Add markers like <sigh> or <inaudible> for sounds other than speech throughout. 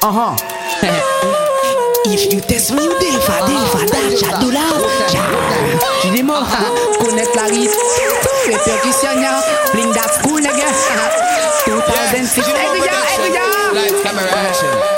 Uh huh. <laughs> if you test me, you deal for deal for that. Chat do là. J'ai des mots, connais la rite. Les percussionnaires, bling that school, nigga. 2006, every year, every year. Live camera action.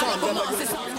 ça commence.